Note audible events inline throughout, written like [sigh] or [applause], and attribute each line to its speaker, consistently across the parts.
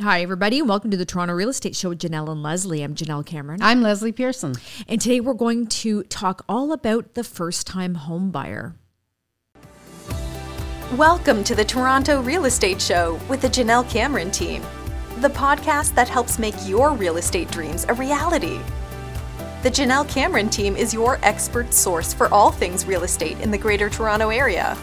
Speaker 1: Hi, everybody, and welcome to the Toronto Real Estate Show with Jenelle and Leslie. I'm Jenelle Cameron.
Speaker 2: I'm Leslie Pearson.
Speaker 1: And today we're going to talk all about the first time home buyer.
Speaker 3: Welcome to the Toronto Real Estate Show with the Jenelle Cameron team, the podcast that helps make your real estate dreams a reality. The Jenelle Cameron team is your expert source for all things real estate in the Greater Toronto Area.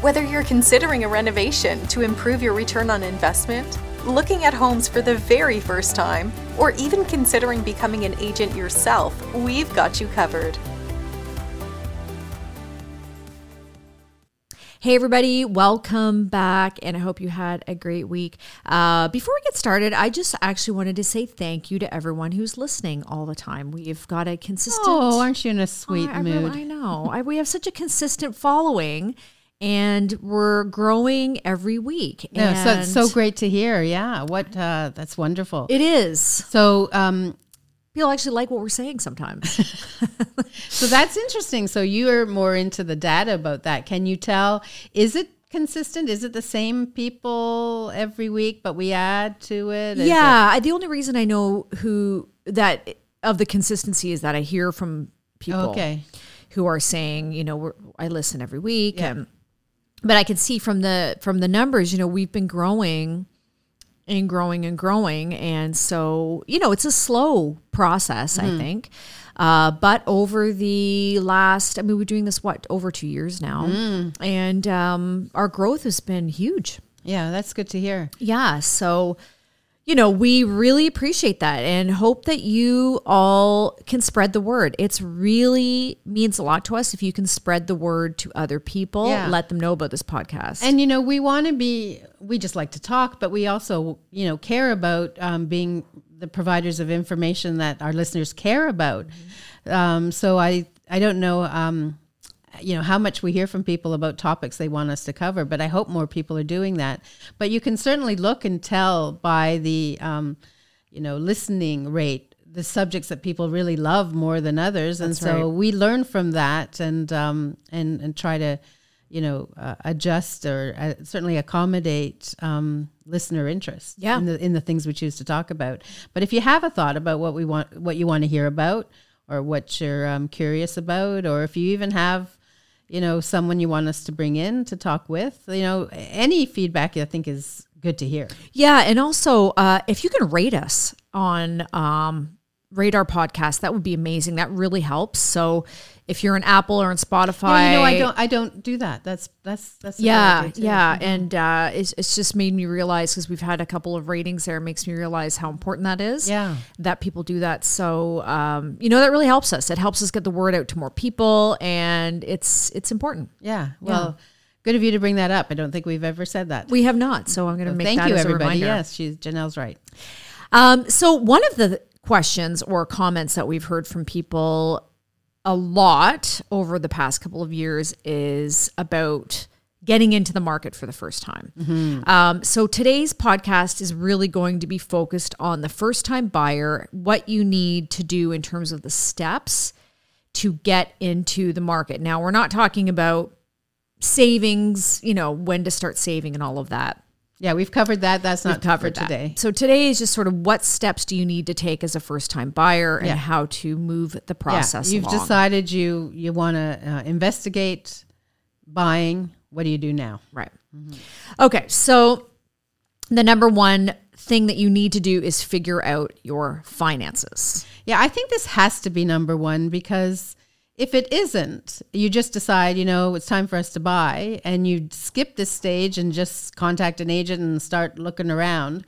Speaker 3: Whether you're considering a renovation to improve your return on investment, looking at homes for the very first time, or even considering becoming an agent yourself, we've got you covered.
Speaker 1: Hey, everybody, welcome back, and I hope you had a great week. Uh, before we get started, I just actually wanted to say thank you to everyone who's listening all the time. We've got a consistent.
Speaker 2: Oh, aren't you in a sweet
Speaker 1: I, I,
Speaker 2: mood?
Speaker 1: I know. I, we have such a consistent following and we're growing every week.
Speaker 2: No, so it's so great to hear. Yeah, what uh, that's wonderful.
Speaker 1: It is.
Speaker 2: So, um,
Speaker 1: People actually like what we're saying sometimes. [laughs]
Speaker 2: so that's interesting. So you're more into the data about that. Can you tell? Is it consistent? Is it the same people every week, but we add to it? Is
Speaker 1: yeah, I- the only reason I know who that of the consistency is that I hear from people
Speaker 2: okay.
Speaker 1: who are saying, you know, we're, I listen every week,
Speaker 2: Yeah.
Speaker 1: and but I can see from the from the numbers, you know, we've been growing and growing and growing, and so you know, it's a slow process,
Speaker 2: Mm-hmm.
Speaker 1: I think. Uh, but over the last, I mean, we're doing this what over two years now,
Speaker 2: Mm.
Speaker 1: and um, our growth has been huge.
Speaker 2: Yeah, that's good to hear.
Speaker 1: Yeah. So, you know, we really appreciate that and hope that you all can spread the word. It's really means a lot to us if you can spread the word to other people,
Speaker 2: Yeah.
Speaker 1: let them know about this podcast.
Speaker 2: And you know, we want to be. We just like to talk, but we also, you know, care about um, being the providers of information that our listeners care about. Um, so I, I don't know, um, you know, how much we hear from people about topics they want us to cover, but I hope more people are doing that. But you can certainly look and tell by the, um, you know, listening rate the subjects that people really love more than others, and so
Speaker 1: right.
Speaker 2: we learn from that and um, and and try to you know, uh, adjust or uh, certainly accommodate um, listener interest
Speaker 1: Yeah.
Speaker 2: in the in the things we choose to talk about. But if you have a thought about what we want, what you want to hear about, or what you're um, curious about, or if you even have, you know, someone you want us to bring in to talk with, you know, any feedback I think is good to hear.
Speaker 1: yeah. And also, uh, if you can rate us on um, our podcast, that would be amazing. That really helps. So if you're an Apple or on Spotify,
Speaker 2: Yeah, you know, I don't, I don't do that. That's that's that's
Speaker 1: yeah yeah and uh, it's, it's just made me realize because we've had a couple of ratings there it makes me realize how important that is
Speaker 2: Yeah.
Speaker 1: that people do that so um, you know that really helps us it helps us get the word out to more people and it's it's important
Speaker 2: yeah. Well, good of you to bring that up. I don't think we've ever said that.
Speaker 1: we have not so i'm going to make
Speaker 2: Thank
Speaker 1: that
Speaker 2: you, everybody. Yes, she's Jenelle's right.
Speaker 1: Um, so one of the questions or comments that we've heard from people a lot over the past couple of years is about getting into the market for the first time. Um, so today's podcast is really going to be focused on the first time buyer, what you need to do in terms of the steps to get into the market. Now, we're not talking about savings, you know, when to start saving and all of that
Speaker 2: Yeah, we've covered that. That's not
Speaker 1: covered
Speaker 2: for
Speaker 1: that.
Speaker 2: today.
Speaker 1: So today is just sort of what steps do you need to take as a first time buyer and
Speaker 2: Yeah.
Speaker 1: how to move the process
Speaker 2: yeah, you've
Speaker 1: along.
Speaker 2: decided you you want to uh, investigate buying. What do you do now?
Speaker 1: Right. Okay. So the number one thing that you need to do is figure out your finances.
Speaker 2: Yeah, I think this has to be number one because if it isn't, you just decide, you know, it's time for us to buy, and you skip this stage and just contact an agent and start looking around.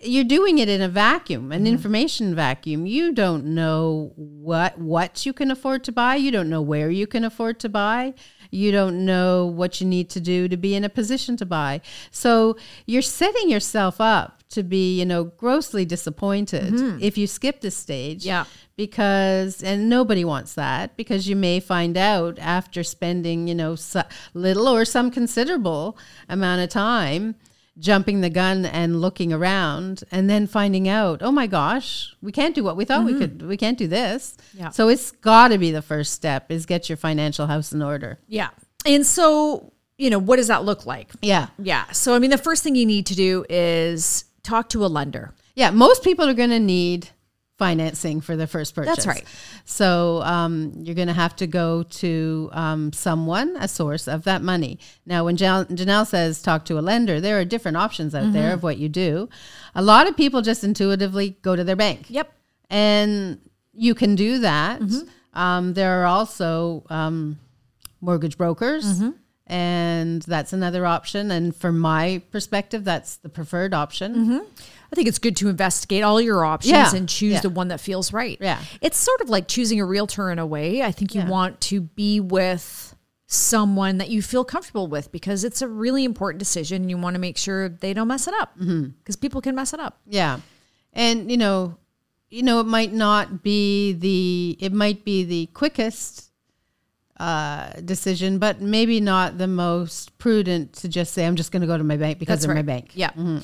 Speaker 2: You're doing it in a vacuum, an mm-hmm. information vacuum. You don't know what what you can afford to buy. You don't know where you can afford to buy. You don't know what you need to do to be in a position to buy. So you're setting yourself up to be, you know, grossly disappointed mm-hmm. if you skip this stage
Speaker 1: Yeah.
Speaker 2: Because and nobody wants that because you may find out after spending you know so, little or some considerable amount of time jumping the gun and looking around and then finding out oh my gosh we can't do what we thought we mm-hmm. could we can't do this
Speaker 1: Yeah.
Speaker 2: so it's got to be the first step is get your financial house in order
Speaker 1: Yeah. And so, you know, what does that look like?
Speaker 2: yeah
Speaker 1: Yeah. So, I mean, the first thing you need to do is talk to a lender.
Speaker 2: Yeah, most people are going to need financing for the first purchase.
Speaker 1: That's right.
Speaker 2: So um, you're going to have to go to um, someone, a source of that money. Now, when Jan- Jenelle says talk to a lender, there are different options out there of what you do. A lot of people just intuitively go to their bank.
Speaker 1: Yep.
Speaker 2: And you can do that. Um, there are also um, mortgage brokers. And that's another option. And from my perspective, that's the preferred option.
Speaker 1: I think it's good to investigate all your options
Speaker 2: Yeah.
Speaker 1: and choose
Speaker 2: Yeah.
Speaker 1: the one that feels right.
Speaker 2: Yeah.
Speaker 1: It's sort of like choosing a realtor in a way. I think you
Speaker 2: Yeah. want
Speaker 1: to be with someone that you feel comfortable with because it's a really important decision. You want to make sure they don't mess it up because people can mess it up.
Speaker 2: Yeah. And you know, you know, it might not be the it might be the quickest uh, decision, but maybe not the most prudent to just say, I'm just going to go to my bank because
Speaker 1: That's
Speaker 2: they're my bank.
Speaker 1: Yeah.
Speaker 2: You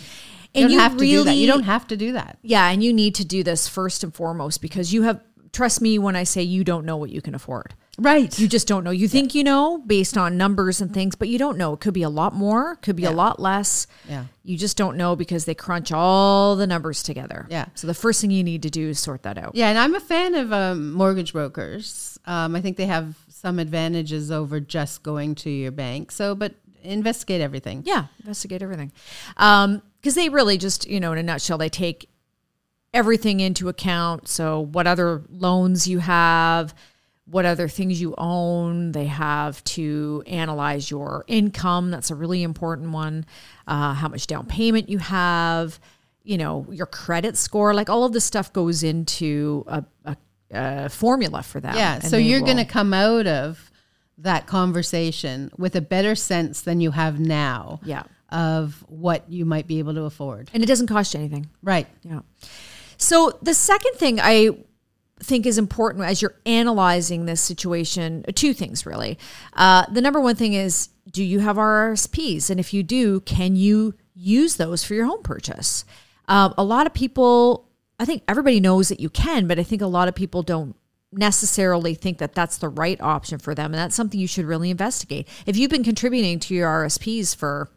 Speaker 1: And
Speaker 2: don't have to do that. You don't have to do that.
Speaker 1: Yeah, and you need to do this first and foremost because you have trust me when I say you don't know what you can afford.
Speaker 2: Right.
Speaker 1: You just don't know. You think you know based on numbers and things, but you don't know. It could be a lot more, could be a lot less.
Speaker 2: Yeah.
Speaker 1: You just don't know because they crunch all the numbers together.
Speaker 2: Yeah.
Speaker 1: So the first thing you need to do is sort that out.
Speaker 2: Yeah, and I'm a fan of um, mortgage brokers. Um, I think they have some advantages over just going to your bank. So, but investigate everything.
Speaker 1: Yeah, investigate everything. Um, because they really just, you know, in a nutshell, they take everything into account. So what other loans you have, what other things you own. They have to analyze your income. That's a really important one. Uh, how much down payment you have, you know, your credit score. Like all of this stuff goes into a, a, a formula for that.
Speaker 2: Yeah. So you're going to come out of that conversation with a better sense than you have now
Speaker 1: Yeah.
Speaker 2: Of what you might be able to afford.
Speaker 1: And it doesn't cost you anything.
Speaker 2: Right.
Speaker 1: Yeah. So the second thing I think is important as you're analyzing this situation, uh, two things really. Uh, the number one thing is, do you have RSPs? And if you do, can you use those for your home purchase? Um, a lot of people, I think everybody knows that you can, but I think a lot of people don't necessarily think that that's the right option for them. And that's something you should really investigate. If you've been contributing to your RSPs for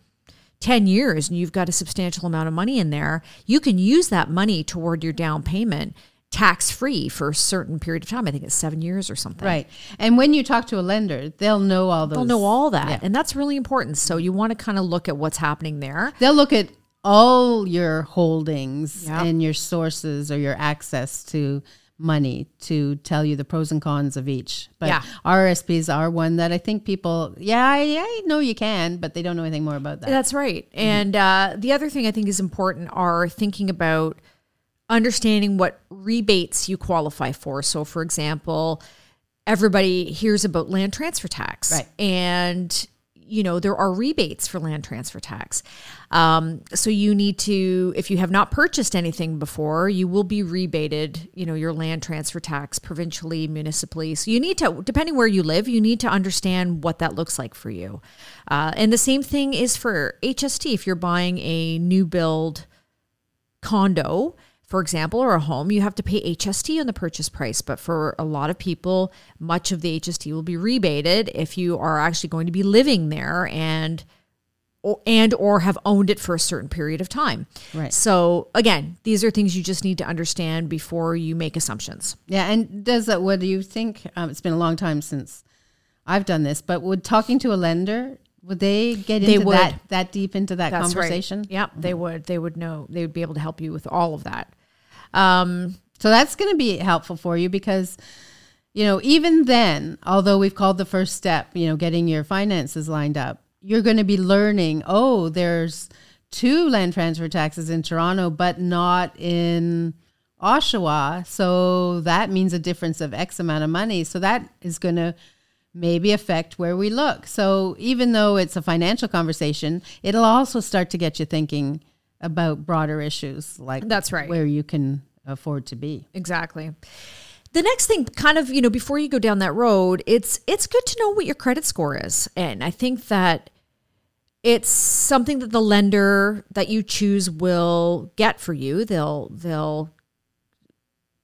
Speaker 1: 10 years and you've got a substantial amount of money in there, you can use that money toward your down payment tax free for a certain period of time. I think it's seven years or something.
Speaker 2: Right. And when you talk to a lender, they'll know all those.
Speaker 1: They'll know all that.
Speaker 2: Yeah.
Speaker 1: And that's really important. So you want to kind of look at what's happening there.
Speaker 2: They'll look at all your holdings
Speaker 1: Yeah.
Speaker 2: and your sources or your access to money to tell you the pros and cons of each. But
Speaker 1: Yeah.
Speaker 2: RSPs are one that I think people, yeah, I, I know you can, but they don't know anything more about that.
Speaker 1: That's right. And uh, the other thing I think is important are thinking about understanding what rebates you qualify for. So, for example, everybody hears about land transfer tax.
Speaker 2: Right.
Speaker 1: And, you know, there are rebates for land transfer tax. Um, so you need to, if you have not purchased anything before, you will be rebated, you know, your land transfer tax provincially, municipally. So you need to, depending where you live, you need to understand what that looks like for you. Uh, and the same thing is for HST. If you're buying a new build condo, for example, or a home, you have to pay HST on the purchase price. But for a lot of people, much of the HST will be rebated if you are actually going to be living there and or, and or have owned it for a certain period of time.
Speaker 2: Right.
Speaker 1: So again, these are things you just need to understand before you make assumptions.
Speaker 2: Yeah, and does that? What do you think? Um, it's been a long time since I've done this, but would talking to a lender would they get
Speaker 1: They
Speaker 2: into
Speaker 1: would.
Speaker 2: that that deep into that
Speaker 1: That's
Speaker 2: conversation?
Speaker 1: right. Yep, they would. They would know. They would be able to help you with all of that. Um,
Speaker 2: So that's going to be helpful for you because, you know, even then, although we've called the first step, you know, getting your finances lined up, you're going to be learning. Oh, there's two land transfer taxes in Toronto, but not in Oshawa. So that means a difference of X amount of money. So that is going to maybe affect where we look. So even though it's a financial conversation, it'll also start to get you thinking about broader issues like
Speaker 1: That's right.
Speaker 2: where you can afford to be.
Speaker 1: Exactly. The next thing kind of, you know, before you go down that road, it's it's good to know what your credit score is. And I think that it's something that the lender that you choose will get for you. They'll they'll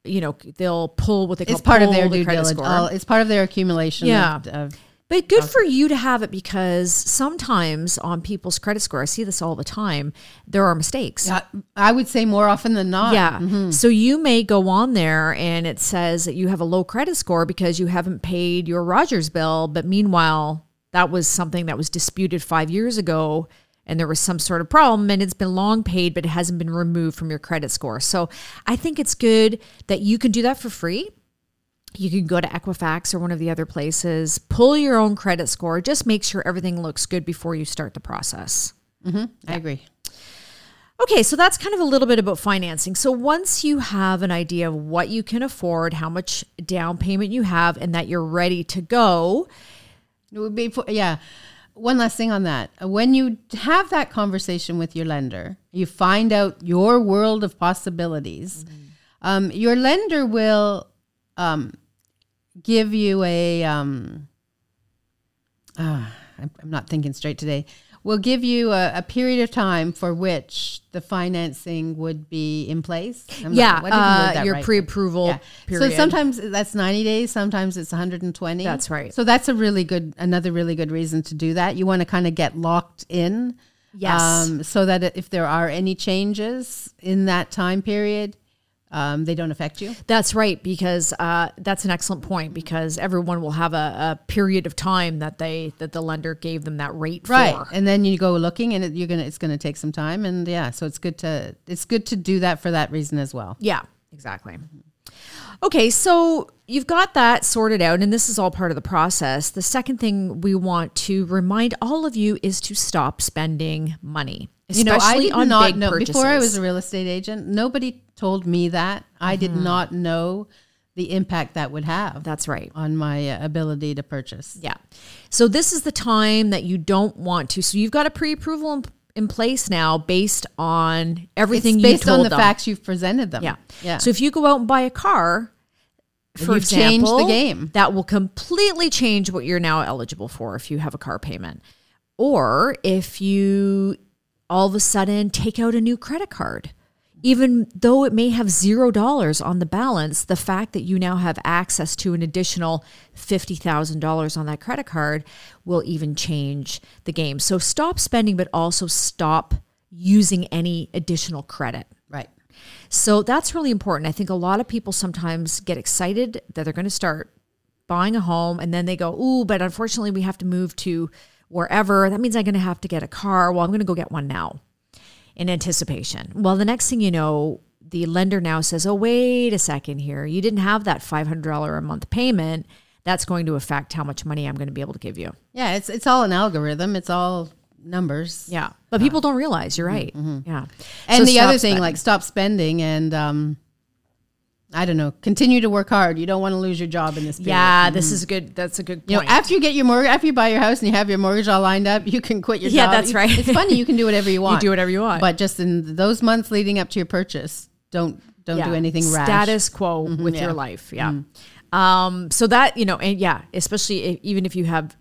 Speaker 1: you know, they'll pull what they call
Speaker 2: It's part of their
Speaker 1: the
Speaker 2: due
Speaker 1: credit
Speaker 2: diligence.
Speaker 1: score.
Speaker 2: Uh, it's part of their accumulation
Speaker 1: Yeah.
Speaker 2: of, of
Speaker 1: But good for you to have it because sometimes on people's credit score, I see this all the time, there are mistakes.
Speaker 2: Uh, I would say more often than not.
Speaker 1: Yeah. So you may go on there and it says that you have a low credit score because you haven't paid your Rogers bill. But meanwhile, that was something that was disputed five years ago and there was some sort of problem and it's been long paid, but it hasn't been removed from your credit score. So I think it's good that you can do that for free. You can go to Equifax or one of the other places, pull your own credit score, just make sure everything looks good before you start the process.
Speaker 2: I agree.
Speaker 1: Okay, so that's kind of a little bit about financing. So once you have an idea of what you can afford, how much down payment you have, and that you're ready to go,
Speaker 2: It would be yeah. One last thing on that. When you have that conversation with your lender, you find out your world of possibilities. Um, your lender will um, give you a. Um, ah, I'm, I'm not thinking straight today. Will give you a, a period of time for which the financing would be in place. I'm
Speaker 1: yeah,
Speaker 2: word
Speaker 1: uh,
Speaker 2: that
Speaker 1: your
Speaker 2: right.
Speaker 1: pre-approval
Speaker 2: Yeah.
Speaker 1: period.
Speaker 2: So sometimes that's 90 days, sometimes it's 120.
Speaker 1: That's right.
Speaker 2: So that's a really good, another really good reason to do that. You want to kind of get locked in. um,
Speaker 1: Yes.
Speaker 2: so that if there are any changes in that time period, um, they don't affect you.
Speaker 1: That's right, because uh, that's an excellent point. Because everyone will have a, a period of time that they that the lender gave them that rate for.
Speaker 2: And then you go looking and it, you're to, it's going to take some time. And yeah, so it's good to, it's good to do that for that reason as well.
Speaker 1: Yeah, exactly. Okay, so you've got that sorted out, and this is all part of the process. The second thing we want to remind all of you is to stop spending money,
Speaker 2: You know, I did
Speaker 1: on
Speaker 2: not
Speaker 1: big
Speaker 2: know
Speaker 1: purchases.
Speaker 2: before I was a real estate agent. Nobody told me that. I did not know the impact that would have
Speaker 1: That's right.
Speaker 2: on my uh, ability to purchase.
Speaker 1: Yeah. So this is the time that you don't want to. So you've got a pre-approval in, in place now, based on everything
Speaker 2: it's
Speaker 1: you
Speaker 2: based on the
Speaker 1: them.
Speaker 2: facts you've presented them.
Speaker 1: Yeah.
Speaker 2: yeah.
Speaker 1: So if you go out and buy a car, for
Speaker 2: you've changed the
Speaker 1: example,
Speaker 2: game.
Speaker 1: That will completely change what you're now eligible for if you have a car payment. Or if you all of a sudden take out a new credit card. Even though it may have zero dollars on the balance, the fact that you now have access to an additional $50,000 on that credit card will even change the game. So stop spending, but also stop using any additional credit.
Speaker 2: right.
Speaker 1: So that's really important. I think a lot of people sometimes get excited that they're going to start buying a home and then they go, Ooh, but unfortunately, we have to move to wherever. That means I'm going to have to get a car. Well, I'm going to go get one now in anticipation. Well, the next thing you know, the lender now says, Oh, wait a second here. You didn't have that $500 a month payment. That's going to affect how much money I'm going to be able to give you.
Speaker 2: Yeah, it's it's all an algorithm. It's all numbers.
Speaker 1: Yeah. But people don't realize you're right. Yeah.
Speaker 2: And
Speaker 1: So
Speaker 2: the other thing,
Speaker 1: spending.
Speaker 2: like stop spending and um, I don't know, continue to work hard. You don't want to lose your job in this period.
Speaker 1: yeah, this is good. That's a good point.
Speaker 2: You know, after you get your mortgage, after you buy your house and you have your mortgage all lined up, you can quit your
Speaker 1: Yeah,
Speaker 2: job.
Speaker 1: Yeah,
Speaker 2: that's
Speaker 1: right.
Speaker 2: It's funny. You can do whatever you [laughs] want.
Speaker 1: You do whatever you want.
Speaker 2: But just in those months leading up to your purchase, don't don't do anything rash.
Speaker 1: Status quo mm-hmm. with
Speaker 2: yeah.
Speaker 1: your life. Yeah. Mm-hmm. Um, so that, you know, and yeah, especially if, even if you have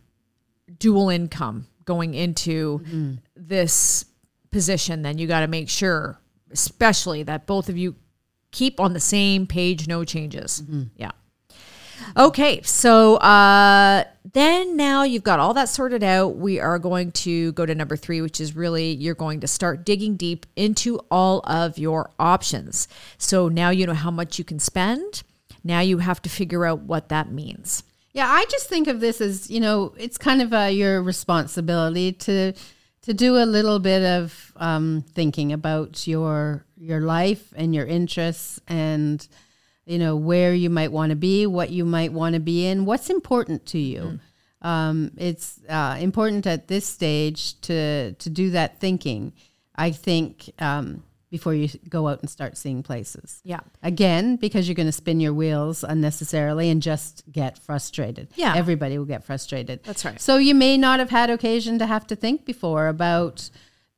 Speaker 1: dual income going into this position, then you got to make sure, especially that both of you keep on the same page, no changes. Yeah. Okay, so uh, then now you've got all that sorted out. We are going to go to number three, which is really you're going to start digging deep into all of your options. So now you know how much you can spend. Now you have to figure out what that means.
Speaker 2: Yeah, I just think of this as you know, it's kind of uh, your responsibility to to do a little bit of um, thinking about your your life and your interests and you know where you might want to be, what you might want to be in, what's important to you. Um, it's uh, important at this stage to to do that thinking. I think um, before you go out and start seeing places.
Speaker 1: Yeah.
Speaker 2: Again, because you're going to spin your wheels unnecessarily and just get frustrated.
Speaker 1: Yeah.
Speaker 2: Everybody will get frustrated.
Speaker 1: That's right.
Speaker 2: So you may not have had occasion to have to think before about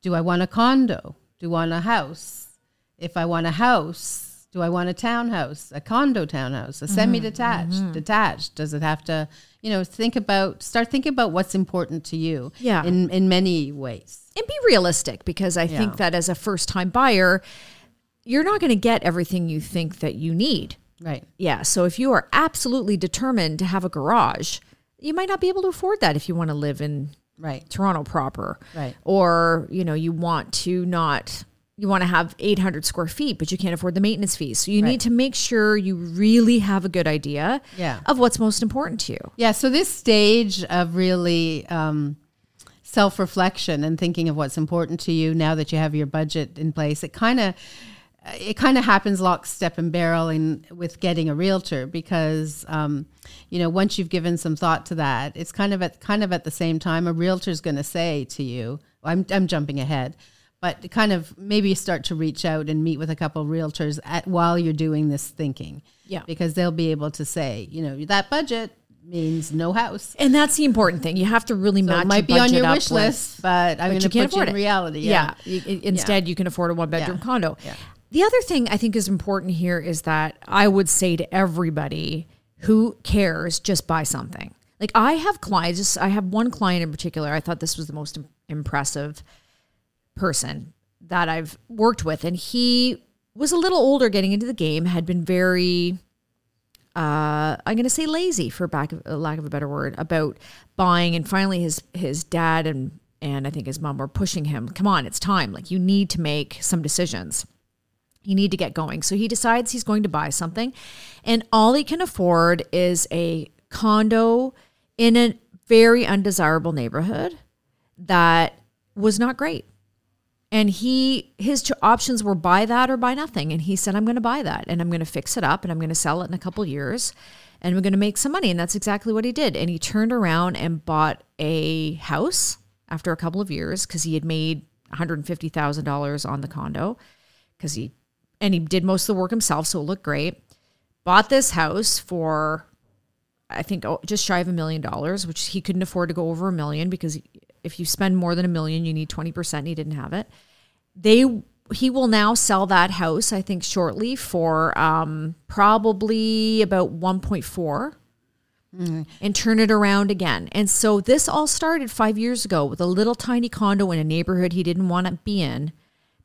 Speaker 2: do I want a condo? Do I want a house? If I want a house, do I want a townhouse, a condo townhouse,
Speaker 1: Mm-hmm.
Speaker 2: a semi detached, detached? Does it have to, you know, think about, start thinking about what's important to you
Speaker 1: Yeah.
Speaker 2: in, in many ways.
Speaker 1: And be realistic because I think that as a first time buyer, you're not going to get everything you think that you need.
Speaker 2: Right.
Speaker 1: Yeah. So if you are absolutely determined to have a garage, you might not be able to afford that if you want to live in
Speaker 2: Right.
Speaker 1: Toronto proper.
Speaker 2: Right.
Speaker 1: Or, you know, you want to not you want to have 800 square feet, but you can't afford the maintenance fees. So you
Speaker 2: Right.
Speaker 1: need to make sure you really have a good idea
Speaker 2: Yeah.
Speaker 1: of what's most important to you.
Speaker 2: Yeah, so this stage of really um, self reflection and thinking of what's important to you now that you have your budget in place, it kind of it kind of happens lock, step, and barrel in with getting a realtor because um, you know once you've given some thought to that, it's kind of at kind of at the same time a realtor's going to say to you, "I'm I'm jumping ahead." But kind of maybe start to reach out and meet with a couple of realtors at, while you're doing this thinking.
Speaker 1: Yeah.
Speaker 2: Because they'll be able to say, you know, that budget means no house.
Speaker 1: And that's the important thing. You have to really
Speaker 2: So
Speaker 1: match
Speaker 2: it might be on your wish list, but I'm going
Speaker 1: you
Speaker 2: to
Speaker 1: can't
Speaker 2: put you
Speaker 1: afford
Speaker 2: in
Speaker 1: it.
Speaker 2: reality. Yeah.
Speaker 1: You- i- instead, you can afford a one bedroom
Speaker 2: Yeah.
Speaker 1: condo.
Speaker 2: Yeah.
Speaker 1: The other thing I think is important here is that I would say to everybody who cares, just buy something. Like I have clients, I have one client in particular. I thought this was the most impressive person that I've worked with, and he was a little older getting into the game, had been very uh, I'm going to say lazy for back of, uh, lack of a better word about buying. And finally, his his dad and and I think his mom were pushing him. Come on, it's time. Like you need to make some decisions. You need to get going. So he decides he's going to buy something, and all he can afford is a condo in a very undesirable neighborhood that was not great and he his options were buy that or buy nothing. And he said i'm going to buy that and i'm going to fix it up and i'm going to sell it in a couple years and we're going to make some money. And that's exactly what he did. And he turned around and bought a house after a couple of years because he had made $150000 on the condo because he and he did most of the work himself so it looked great. Bought this house for I think oh, just shy of a million dollars, which he couldn't afford to go over a million because if you spend more than a million, you need 20% and he didn't have it. They he will now sell that house, I think, shortly for um, probably about 1.4 and turn it around again. And so this all started five years ago with a little tiny condo in a neighborhood he didn't want to be in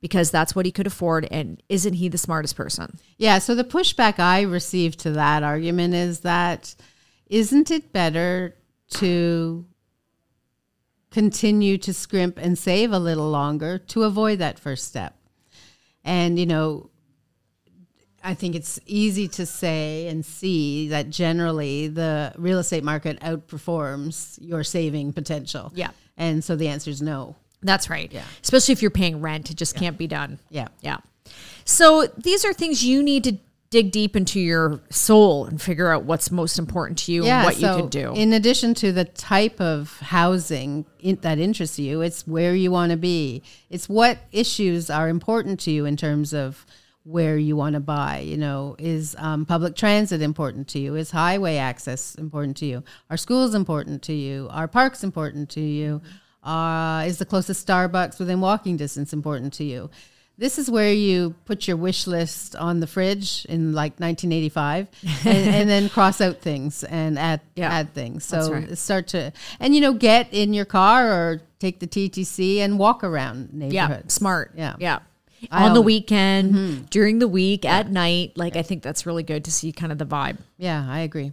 Speaker 1: because that's what he could afford. And isn't he the smartest person?
Speaker 2: Yeah. So the pushback I received to that argument is that isn't it better to continue to scrimp and save a little longer to avoid that first step? And, you know, I think it's easy to say and see that generally the real estate market outperforms your saving potential.
Speaker 1: Yeah.
Speaker 2: And so the answer is no.
Speaker 1: That's right. Yeah. Especially if you're paying rent, it just can't be done.
Speaker 2: Yeah.
Speaker 1: Yeah. So these are things you need to dig deep into your soul and figure out what's most important to you and what
Speaker 2: so
Speaker 1: you could do.
Speaker 2: In addition to the type of housing in, that interests you, it's where you want to be. It's what issues are important to you in terms of where you want to buy. You know, is um, public transit important to you? Is highway access important to you? Are schools important to you? Are parks important to you? Uh, is the closest Starbucks within walking distance important to you? This is where you put your wish list on the fridge in like 1985, and, [laughs] and then cross out things and add
Speaker 1: Yeah,
Speaker 2: add things. So
Speaker 1: right.
Speaker 2: start to and you know get in your car or take the TTC and walk around
Speaker 1: neighborhood.
Speaker 2: yeah.
Speaker 1: Smart.
Speaker 2: Yeah.
Speaker 1: Yeah.
Speaker 2: I
Speaker 1: On the weekend, during the week, at night. Like, I think that's really good to see kind of the vibe.
Speaker 2: Yeah, I agree.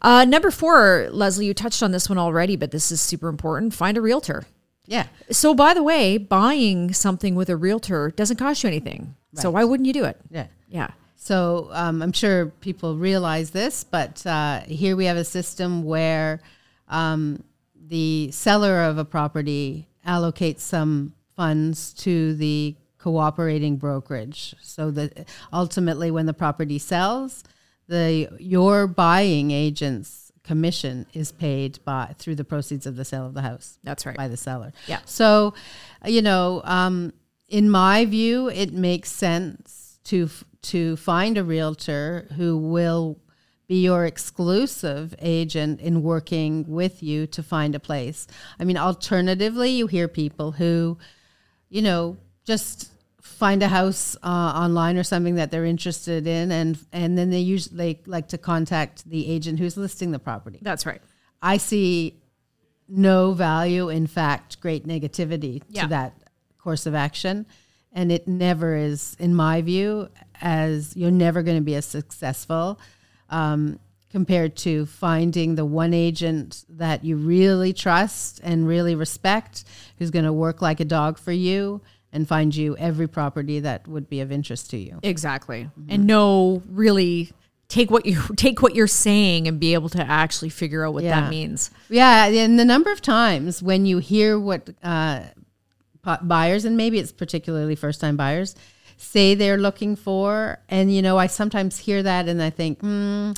Speaker 1: Uh, number four, Leslie, you touched on this one already, but this is super important. Find a realtor.
Speaker 2: Yeah.
Speaker 1: So, by the way, buying something with a realtor doesn't cost you anything. So, why wouldn't you do it?
Speaker 2: Yeah.
Speaker 1: Yeah.
Speaker 2: So um, I'm sure people realize this, but uh, here we have a system where um, the seller of a property allocates some funds to the cooperating brokerage, so that ultimately, when the property sells, the your buying agent's commission is paid by through the proceeds of the sale of the house
Speaker 1: That's right.
Speaker 2: by the seller.
Speaker 1: Yeah.
Speaker 2: So, you know, um, in my view, it makes sense to f- to find a realtor who will be your exclusive agent in working with you to find a place. I mean, alternatively, you hear people who, you know, just find a house uh, online or something that they're interested in, and and then they usually like to contact the agent who's listing the property.
Speaker 1: That's right.
Speaker 2: I see no value, in fact, great negativity
Speaker 1: Yeah.
Speaker 2: to that course of action. And it never is, in my view, as you're never going to be as successful um, compared to finding the one agent that you really trust and really respect, who's going to work like a dog for you and find you every property that would be of interest to you.
Speaker 1: Exactly. And know really take what you [laughs] take what you're saying and be able to actually figure out what
Speaker 2: Yeah.
Speaker 1: that means.
Speaker 2: Yeah, and the number of times when you hear what uh, buyers, and maybe it's particularly first time buyers, say they're looking for, and you know, I sometimes hear that and I think, hmm,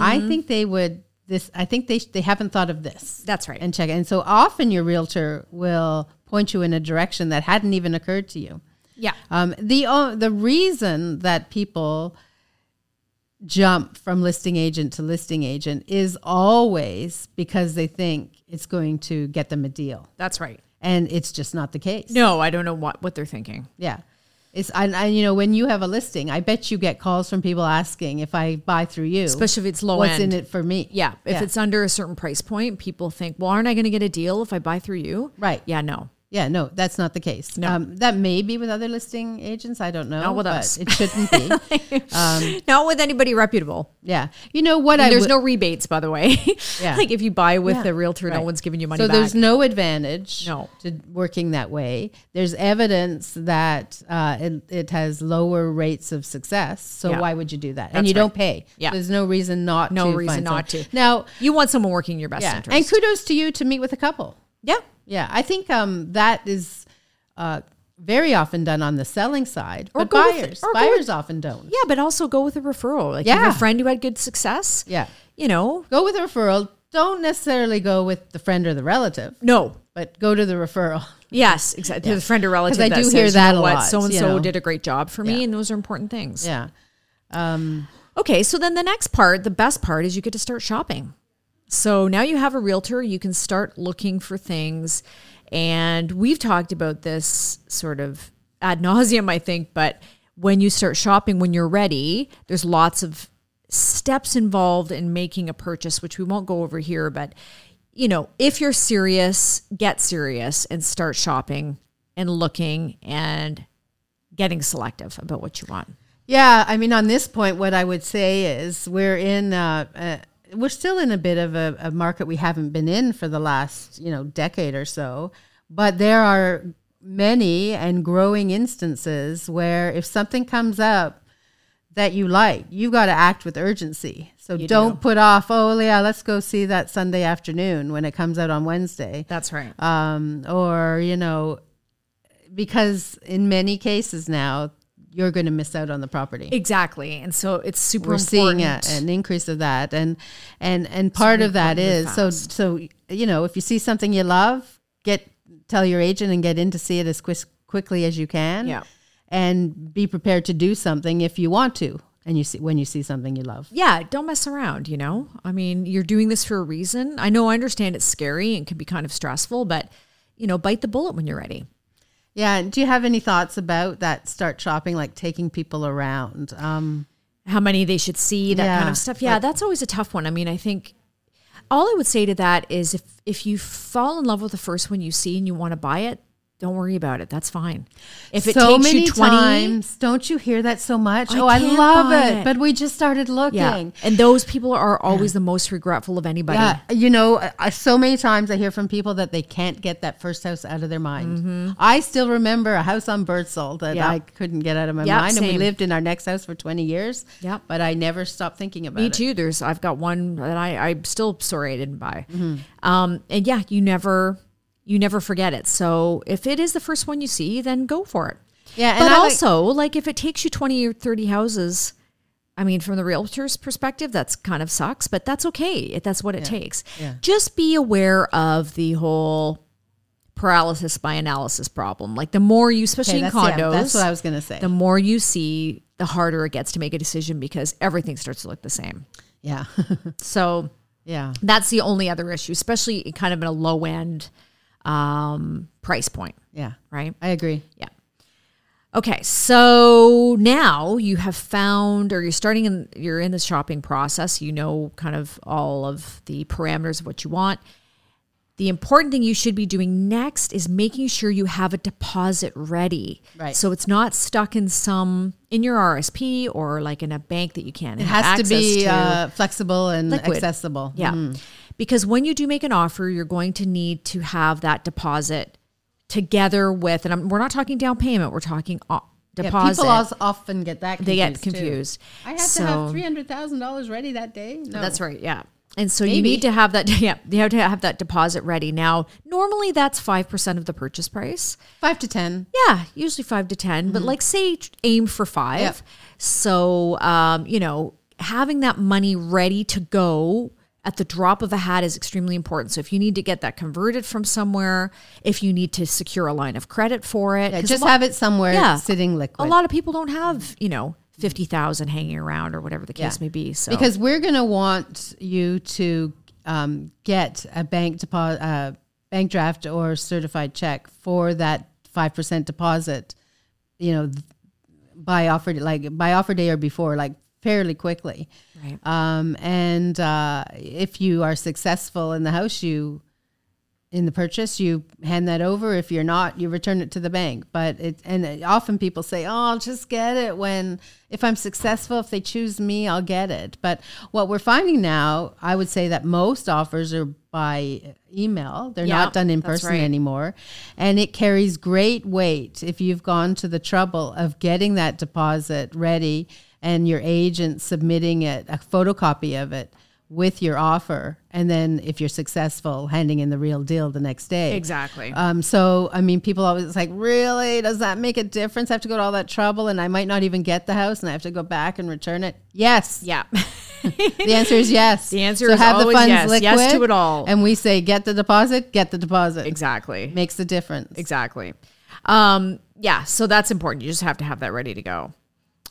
Speaker 2: I think they would. This, I think they they haven't thought of this.
Speaker 1: That's right.
Speaker 2: and check it. And so often your realtor will point you in a direction that hadn't even occurred to you.
Speaker 1: Yeah.
Speaker 2: Um, the o- the reason that people jump from listing agent to listing agent is always because they think it's going to get them a deal,
Speaker 1: That's right.
Speaker 2: and it's just not the case.
Speaker 1: No, I don't know what what they're thinking.
Speaker 2: Yeah. It's and, and you know when you have a listing, I bet you get calls from people asking if I buy through you,
Speaker 1: Especially if it's low
Speaker 2: what's
Speaker 1: end.
Speaker 2: in it for me.
Speaker 1: Yeah. If it's under a certain price point, people think, well, aren't I going to get a deal if I buy through you?
Speaker 2: Right.
Speaker 1: Yeah, no.
Speaker 2: Yeah, no, that's not the case.
Speaker 1: No.
Speaker 2: Um, that may be with other listing agents. I don't know.
Speaker 1: Not with
Speaker 2: but
Speaker 1: us.
Speaker 2: It shouldn't be. [laughs]
Speaker 1: Not with anybody reputable.
Speaker 2: yeah. You know what? I
Speaker 1: there's
Speaker 2: would-
Speaker 1: no rebates, by the way. [laughs]
Speaker 2: Yeah.
Speaker 1: like if you buy with
Speaker 2: Yeah,
Speaker 1: a realtor, no one's giving you money
Speaker 2: so
Speaker 1: back.
Speaker 2: there's no advantage
Speaker 1: No.
Speaker 2: to working that way. There's evidence that uh, it, it has lower rates of success. So
Speaker 1: Yeah.
Speaker 2: why would you do that? and you
Speaker 1: right.
Speaker 2: don't pay.
Speaker 1: Yeah.
Speaker 2: There's no reason not
Speaker 1: No
Speaker 2: to.
Speaker 1: reason not
Speaker 2: someone.
Speaker 1: to.
Speaker 2: Now,
Speaker 1: you want someone working in your best
Speaker 2: yeah.
Speaker 1: interest.
Speaker 2: And kudos to you to meet with a couple.
Speaker 1: Yeah.
Speaker 2: Yeah. I think um, that is uh, very often done on the selling side.
Speaker 1: Or
Speaker 2: but
Speaker 1: with-
Speaker 2: buyers,
Speaker 1: or
Speaker 2: buyers
Speaker 1: with-
Speaker 2: often don't.
Speaker 1: Yeah, but also go with a referral. Like you
Speaker 2: Yeah.
Speaker 1: have a friend who had good success.
Speaker 2: Yeah.
Speaker 1: You know,
Speaker 2: Go with a referral. Don't necessarily go with the friend or the relative,
Speaker 1: no.
Speaker 2: but go to the referral. [laughs]
Speaker 1: Yes, exactly. The friend or relative.
Speaker 2: I do
Speaker 1: says,
Speaker 2: hear
Speaker 1: you
Speaker 2: that
Speaker 1: know
Speaker 2: a
Speaker 1: what,
Speaker 2: lot,
Speaker 1: So and so did a great job for me,
Speaker 2: Yeah.
Speaker 1: and those are important things.
Speaker 2: Yeah. Um,
Speaker 1: Okay, so then the next part, the best part, is you get to start shopping. So now you have a realtor, you can start looking for things. And we've talked about this sort of ad nauseum, I think, but when you start shopping, when you're ready, there's lots of steps involved in making a purchase, which we won't go over here. But, you know, if you're serious, get serious and start shopping and looking and getting selective about what you want.
Speaker 2: Yeah, I mean, on this point, what I would say is we're in, uh, uh, we're still in a bit of a, a market we haven't been in for the last, you know, decade or so. But there are many and growing instances where if something comes up that you like, you've got to act with urgency. So don't put off, oh, yeah, let's go see that Sunday afternoon when it comes out on Wednesday.
Speaker 1: That's right.
Speaker 2: Um, or, you know, because in many cases now, you're going to miss out on the property
Speaker 1: Exactly. And so it's super
Speaker 2: we're
Speaker 1: important.
Speaker 2: seeing a, an increase of that and and and part of that is so so you know if you see something you love get tell your agent and get in to see it as quick, quickly as you can
Speaker 1: Yeah.
Speaker 2: and be prepared to do something if you want to and you see when you see something you love
Speaker 1: yeah, don't mess around, you know? I mean, you're doing this for a reason. I know I understand it's scary and can be kind of stressful, but you know, bite the bullet when you're ready.
Speaker 2: Yeah do you have any thoughts about that start shopping like taking people around um
Speaker 1: How many they should see, that kind of stuff. Yeah, that's always a tough one. I mean, I think all I would say to that is if if you fall in love with the first one you see and you want to buy it, don't worry about it. That's fine. If it
Speaker 2: so
Speaker 1: takes you 20
Speaker 2: times don't you hear that so much
Speaker 1: I
Speaker 2: oh i love it,
Speaker 1: it.
Speaker 2: but we just started looking
Speaker 1: yeah. And those people are always the most regretful of anybody.
Speaker 2: Yeah, you know, I, so many times I hear from people that they can't get that first house out of their mind. I still remember a house on Birdsall that
Speaker 1: Mm-hmm. Yeah.
Speaker 2: I couldn't get out of my
Speaker 1: Yeah,
Speaker 2: mind, and we lived in our next house for twenty years.
Speaker 1: Yeah.
Speaker 2: but I never stopped thinking about
Speaker 1: Me
Speaker 2: it.
Speaker 1: Me too. There's I've got one that I I'm still sorry I didn't buy.
Speaker 2: Mm-hmm.
Speaker 1: Um, and yeah, you never you never forget it. So if it is the first one you see, then go for it.
Speaker 2: Yeah, and
Speaker 1: but
Speaker 2: I like-
Speaker 1: also like, if it takes you 20 or 30 houses, I mean, from the realtor's perspective, that's kind of sucks, but that's okay. If that's what it takes.
Speaker 2: yeah.
Speaker 1: Just be aware of the whole paralysis by analysis problem. Like the more you, especially
Speaker 2: Okay,
Speaker 1: in
Speaker 2: that's, yeah,
Speaker 1: condos,
Speaker 2: that's what I was going to say.
Speaker 1: the more you see, the harder it gets to make a decision because everything starts to look the same.
Speaker 2: yeah, [laughs]
Speaker 1: So
Speaker 2: yeah,
Speaker 1: that's the only other issue, especially kind of in a low end um, price point,
Speaker 2: yeah.
Speaker 1: right?
Speaker 2: I agree.
Speaker 1: Yeah. Okay, so now you have found, or you're starting in, you're in the shopping process. You know, kind of all of the parameters of what you want. The important thing you should be doing next is making sure you have a deposit ready.
Speaker 2: Right.
Speaker 1: So it's not stuck in some in your RSP or like in a bank that you can't.
Speaker 2: It has to be uh, flexible and
Speaker 1: Liquid.
Speaker 2: accessible.
Speaker 1: Yeah.
Speaker 2: Mhm.
Speaker 1: Because when you do make an offer, you're going to need to have that deposit together with, and I'm, we're not talking down payment, we're talking o-
Speaker 2: Yeah,
Speaker 1: deposit.
Speaker 2: people often get that.
Speaker 1: they get
Speaker 2: confused, too. I have
Speaker 1: So-
Speaker 2: to have three hundred thousand dollars ready that day. No,
Speaker 1: That's right. Yeah. And so you need to have that. [laughs] Yeah, you have to have that deposit ready. Now, normally that's five percent of the purchase price.
Speaker 2: five to ten.
Speaker 1: Yeah, usually five to 10, but like say aim for five.
Speaker 2: Mm-hmm. Yep.
Speaker 1: So, um, you know, having that money ready to go at the drop of a hat is extremely important. So if you need to get that converted from somewhere, if you need to secure a line of credit for it,
Speaker 2: Yeah, just
Speaker 1: lot-
Speaker 2: have it somewhere
Speaker 1: Yeah.
Speaker 2: sitting liquid.
Speaker 1: a lot of people don't have, you know, 50,000 hanging around or whatever the case
Speaker 2: Yeah.
Speaker 1: may be. So
Speaker 2: because we're going to want you to um, get a bank deposit, uh, bank draft or certified check for that five percent deposit. You know, th- by offer like by offer day or before, like fairly quickly.
Speaker 1: Right.
Speaker 2: Um, and uh, if you are successful in the house, you in the purchase, you hand that over. If you're not, you return it to the bank. But it and it- often people say, "Oh, I'll just get it when if I'm successful. If they choose me, I'll get it." But what we're finding now, I would say that most offers are by email. They're
Speaker 1: Yeah,
Speaker 2: not done in person
Speaker 1: right.
Speaker 2: anymore, and it carries great weight if you've gone to the trouble of getting that deposit ready and your agent submitting it a photocopy of it with your offer and then if you're successful handing in the real deal the next day
Speaker 1: Exactly.
Speaker 2: um, so i mean people always like really does that make a difference i have to go to all that trouble and i might not even get the house and i have to go back and return it yes
Speaker 1: yeah. [laughs] [laughs]
Speaker 2: the answer is yes
Speaker 1: The answer
Speaker 2: so
Speaker 1: is
Speaker 2: have
Speaker 1: always
Speaker 2: the funds
Speaker 1: yes.
Speaker 2: liquid
Speaker 1: Yes to it all.
Speaker 2: and we say get the deposit get the deposit
Speaker 1: exactly.
Speaker 2: makes the difference
Speaker 1: Exactly. Um, yeah, so that's important. You just have to have that ready to go.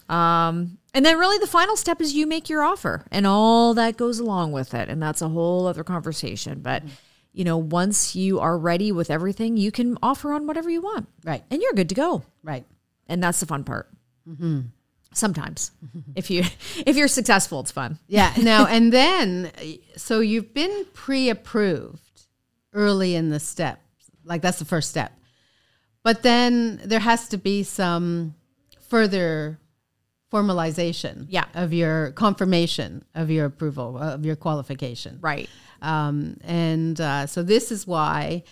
Speaker 1: Um, and then really the final step is you make your offer and all that goes along with it. And that's a whole other conversation. But, you know, once you are ready with everything, you can offer on whatever you want.
Speaker 2: Right.
Speaker 1: And you're good to go.
Speaker 2: right
Speaker 1: And that's the fun part. Sometimes if you [laughs] if you're successful, it's fun.
Speaker 2: Yeah. [laughs] Now and then, so you've been pre-approved early in the step, like that's the first step. But then there has to be some further formalization,
Speaker 1: Yeah.
Speaker 2: of your confirmation of your approval of your qualification,
Speaker 1: Right.
Speaker 2: Um, and uh, so this is why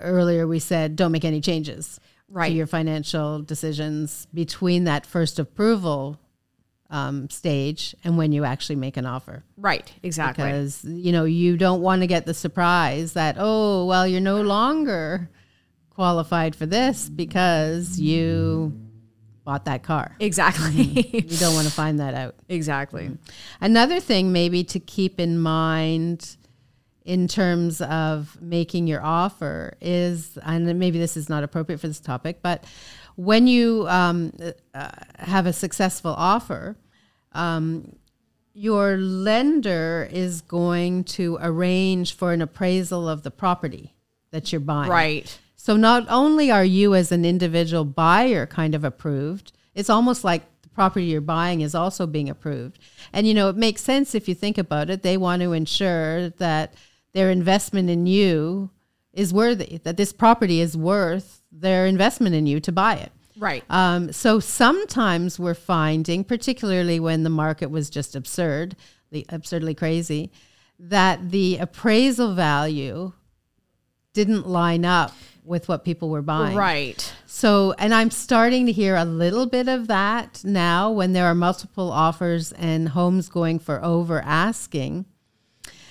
Speaker 2: earlier we said don't make any changes
Speaker 1: Right.
Speaker 2: to your financial decisions between that first approval um, stage and when you actually make an offer
Speaker 1: Right. Exactly.
Speaker 2: because you know you don't want to get the surprise that oh well you're no longer qualified for this because you bought that car
Speaker 1: exactly. [laughs]
Speaker 2: you don't want to find that out
Speaker 1: exactly.
Speaker 2: Another thing, maybe to keep in mind in terms of making your offer is, and maybe this is not appropriate for this topic, but when you um, uh, have a successful offer, um, your lender is going to arrange for an appraisal of the property that you're buying.
Speaker 1: Right.
Speaker 2: So not only are you as an individual buyer kind of approved, it's almost like the property you're buying is also being approved. And you know, it makes sense if you think about it. They want to ensure that their investment in you is worthy, that this property is worth their investment in you to buy it.
Speaker 1: Right.
Speaker 2: Um, so sometimes we're finding, particularly when the market was just absurd, the absurdly crazy, that the appraisal value didn't line up with what people were buying.
Speaker 1: right.
Speaker 2: So, and I'm starting to hear a little bit of that now when there are multiple offers and homes going for over asking.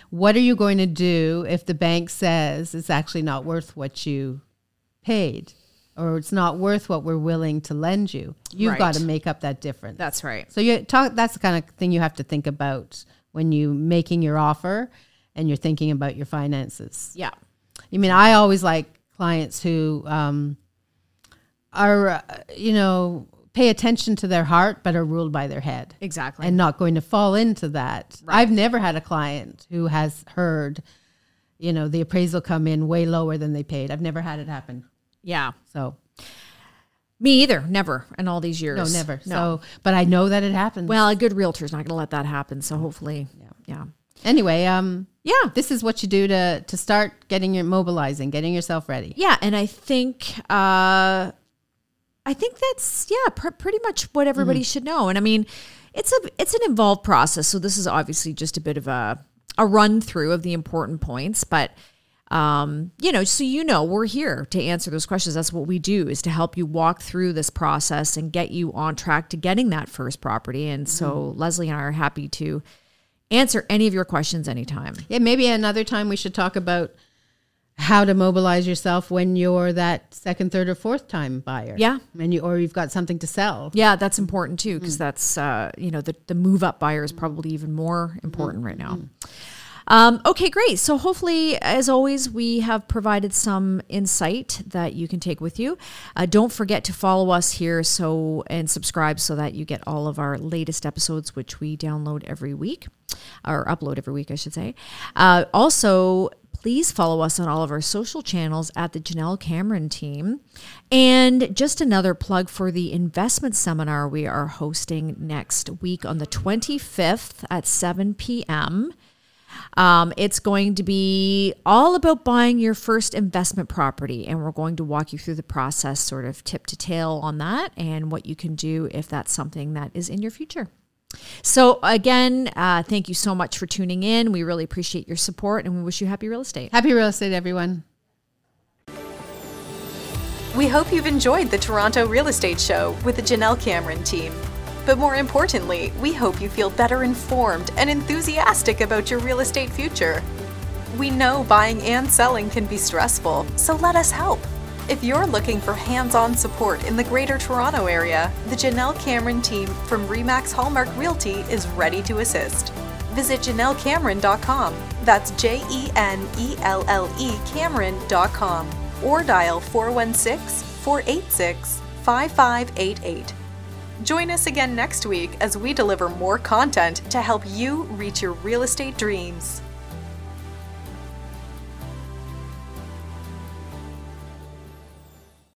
Speaker 2: What are you going to do if the bank says it's actually not worth what you paid or it's not worth what we're willing to lend you? You've
Speaker 1: Right.
Speaker 2: got to make up that difference.
Speaker 1: That's right.
Speaker 2: So you talk that's the kind of thing you have to think about when you making your offer and you're thinking about your finances.
Speaker 1: Yeah.
Speaker 2: I mean, I always like clients who um, are, uh, you know, pay attention to their heart, but are ruled by their head
Speaker 1: Exactly.
Speaker 2: and not going to fall into that. I've never had a client who has heard, you know, the appraisal come in way lower than they paid. I've never had it happen.
Speaker 1: yeah.
Speaker 2: So,
Speaker 1: Me either. Never in all these years.
Speaker 2: no, never.
Speaker 1: No.
Speaker 2: So, but I know that it happens.
Speaker 1: Well, a good realtor's not going to let that happen. So hopefully, yeah.
Speaker 2: Anyway, um,
Speaker 1: Yeah.
Speaker 2: this is what you do to to start getting your mobilizing, getting yourself ready.
Speaker 1: Yeah, and I think uh, I think that's yeah, pr- pretty much what everybody should know. And I mean, it's a it's an involved process, so this is obviously just a bit of a a run through of the important points, but um, you know, so you know, we're here to answer those questions. That's what we do is to help you walk through this process and get you on track to getting that first property. And so Leslie and I are happy to answer any of your questions anytime.
Speaker 2: Yeah, maybe another time we should talk about how to mobilize yourself when you're that second, third, or fourth time buyer.
Speaker 1: Yeah.
Speaker 2: and you or you've got something to sell.
Speaker 1: Yeah, that's important too because that's uh, you know the the move up buyer is probably even more important right now. Um, okay, great. So hopefully, as always, we have provided some insight that you can take with you. Uh, don't forget to follow us here so and subscribe so that you get all of our latest episodes, which we download every week or upload every week, I should say. Uh, also. Please follow us on all of our social channels at the Jenelle Cameron team. And just another plug for the investment seminar we are hosting next week on the 25th at 7 p.m. Um, it's going to be all about buying your first investment property, and we're going to walk you through the process, sort of tip to tail on that, and what you can do if that's something that is in your future. So, again, uh, thank you so much for tuning in. We really appreciate your support, and we wish you happy real estate.
Speaker 2: Happy real estate, everyone.
Speaker 3: We hope you've enjoyed the Toronto Real Estate Show with the Jenelle Cameron team. But more importantly, we hope you feel better informed and enthusiastic about your real estate future. We know buying and selling can be stressful, so let us help. If you're looking for hands on support in the Greater Toronto Area, the Jenelle Cameron team from REMAX Hallmark Realty is ready to assist. Visit JenelleCameron.com, that's J E N E L L E Cameron.com, or dial 416 486 5588. Join us again next week as we deliver more content to help you reach your real estate dreams.